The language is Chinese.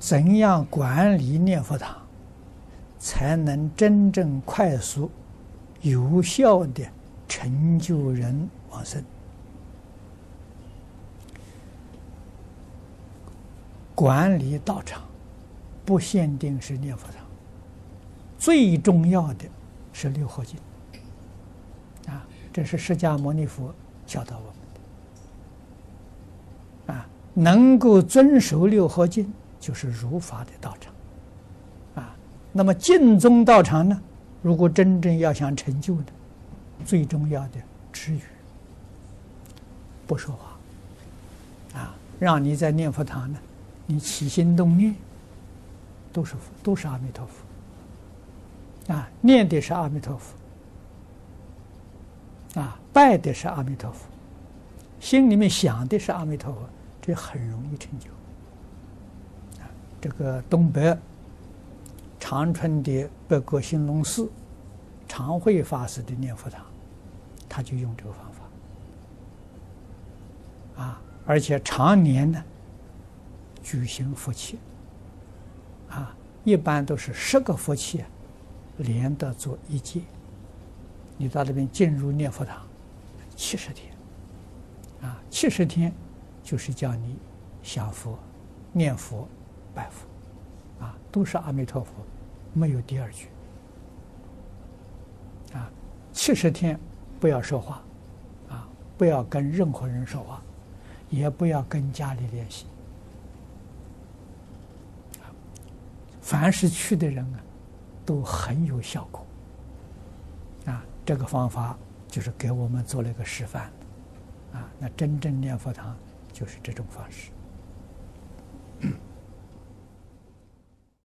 怎样管理念佛堂，才能真正快速、有效地成就人往生？管理道场不限定是念佛堂，最重要的是六合敬啊！这是释迦牟尼佛教导我们的啊，能够遵守六合敬。就是如法的道场，啊，那么净宗道场呢？如果真正要想成就的，最重要的止语，不说话，啊，让你在念佛堂呢，你起心动念都是佛都是阿弥陀佛，啊，念的是阿弥陀佛，啊，拜的是阿弥陀佛，心里面想的是阿弥陀佛，这很容易成就。这个东北长春的北国兴隆寺常慧法师的念佛堂，他就用这个方法。啊，而且常年呢举行佛七啊，一般都是十个佛七连着做一届，你到那边进入念佛堂七十天。啊，七十天就是叫你想佛念佛。拜佛，啊，都是阿弥陀佛，没有第二句。啊，七十天不要说话，啊，不要跟任何人说话，也不要跟家里联系。凡是去的人啊，都很有效果。啊，这个方法就是给我们做了一个示范。啊，那真正念佛堂就是这种方式。